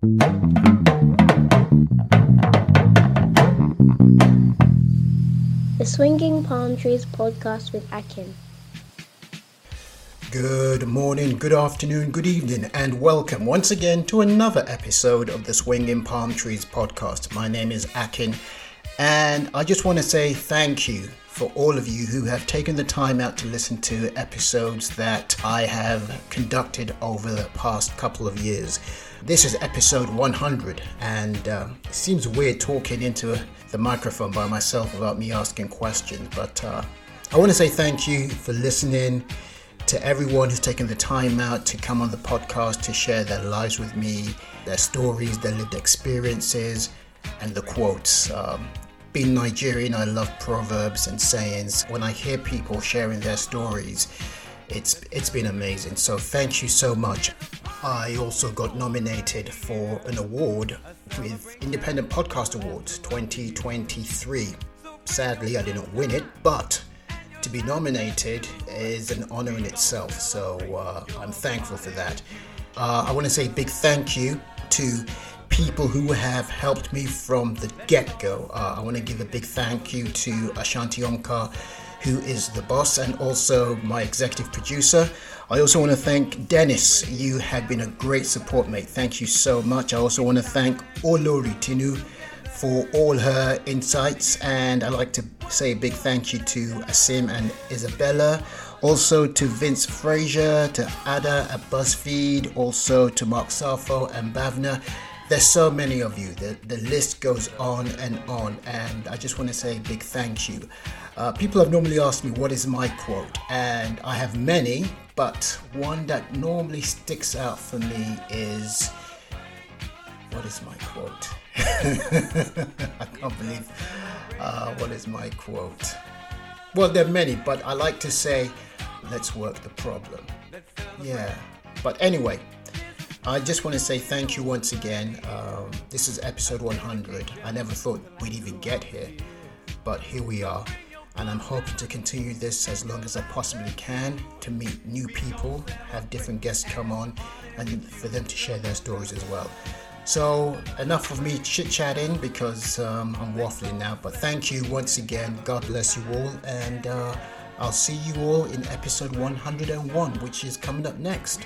The Swinging Palm Trees podcast with Akin. Good morning, good afternoon, good evening, and welcome once again to another episode of the Swinging Palm Trees podcast. My name is Akin, and I just want to say thank you for all of you who have taken the time out to listen to episodes that I have conducted over the past couple of years. This is episode 100, and uh, it seems weird talking into the microphone by myself without me asking questions, but uh, I want to say thank you for listening to everyone who's taken the time out to come on the podcast to share their lives with me, their stories, their lived experiences, and the quotes. Um, being Nigerian, I love proverbs and sayings. When I hear people sharing their stories, it's it's been amazing. So thank you so much. I also got nominated for an award with Independent Podcast Awards 2023. Sadly, I didn't win it, but to be nominated is an honor in itself. So uh, I'm thankful for that. Uh, I want to say big thank you to people who have helped me from the get go. Uh, I want to give a big thank you to Ashanti Omkar, who is the boss and also my executive producer. I also want to thank Dennis. You have been a great support, mate. Thank you so much. I also want to thank Olori Tinu for all her insights, and I'd like to say a big thank you to Asim and Isabella. Also to Vince Frazier, to Ada at BuzzFeed, also to Mark Safo and Bavna there's so many of you. The, the list goes on and on, and I just want to say a big thank you. Uh, people have normally asked me what is my quote, and I have many, but one that normally sticks out for me is what is my quote? I can't believe uh, what is my quote. Well, there are many, but I like to say, let's work the problem. Yeah, but anyway, I just want to say thank you once again. Um, this is episode 100. I never thought we'd even get here, but here we are. And I'm hoping to continue this as long as I possibly can to meet new people, have different guests come on, and for them to share their stories as well. So, enough of me chit chatting because um, I'm waffling now. But thank you once again. God bless you all. And uh, I'll see you all in episode 101, which is coming up next.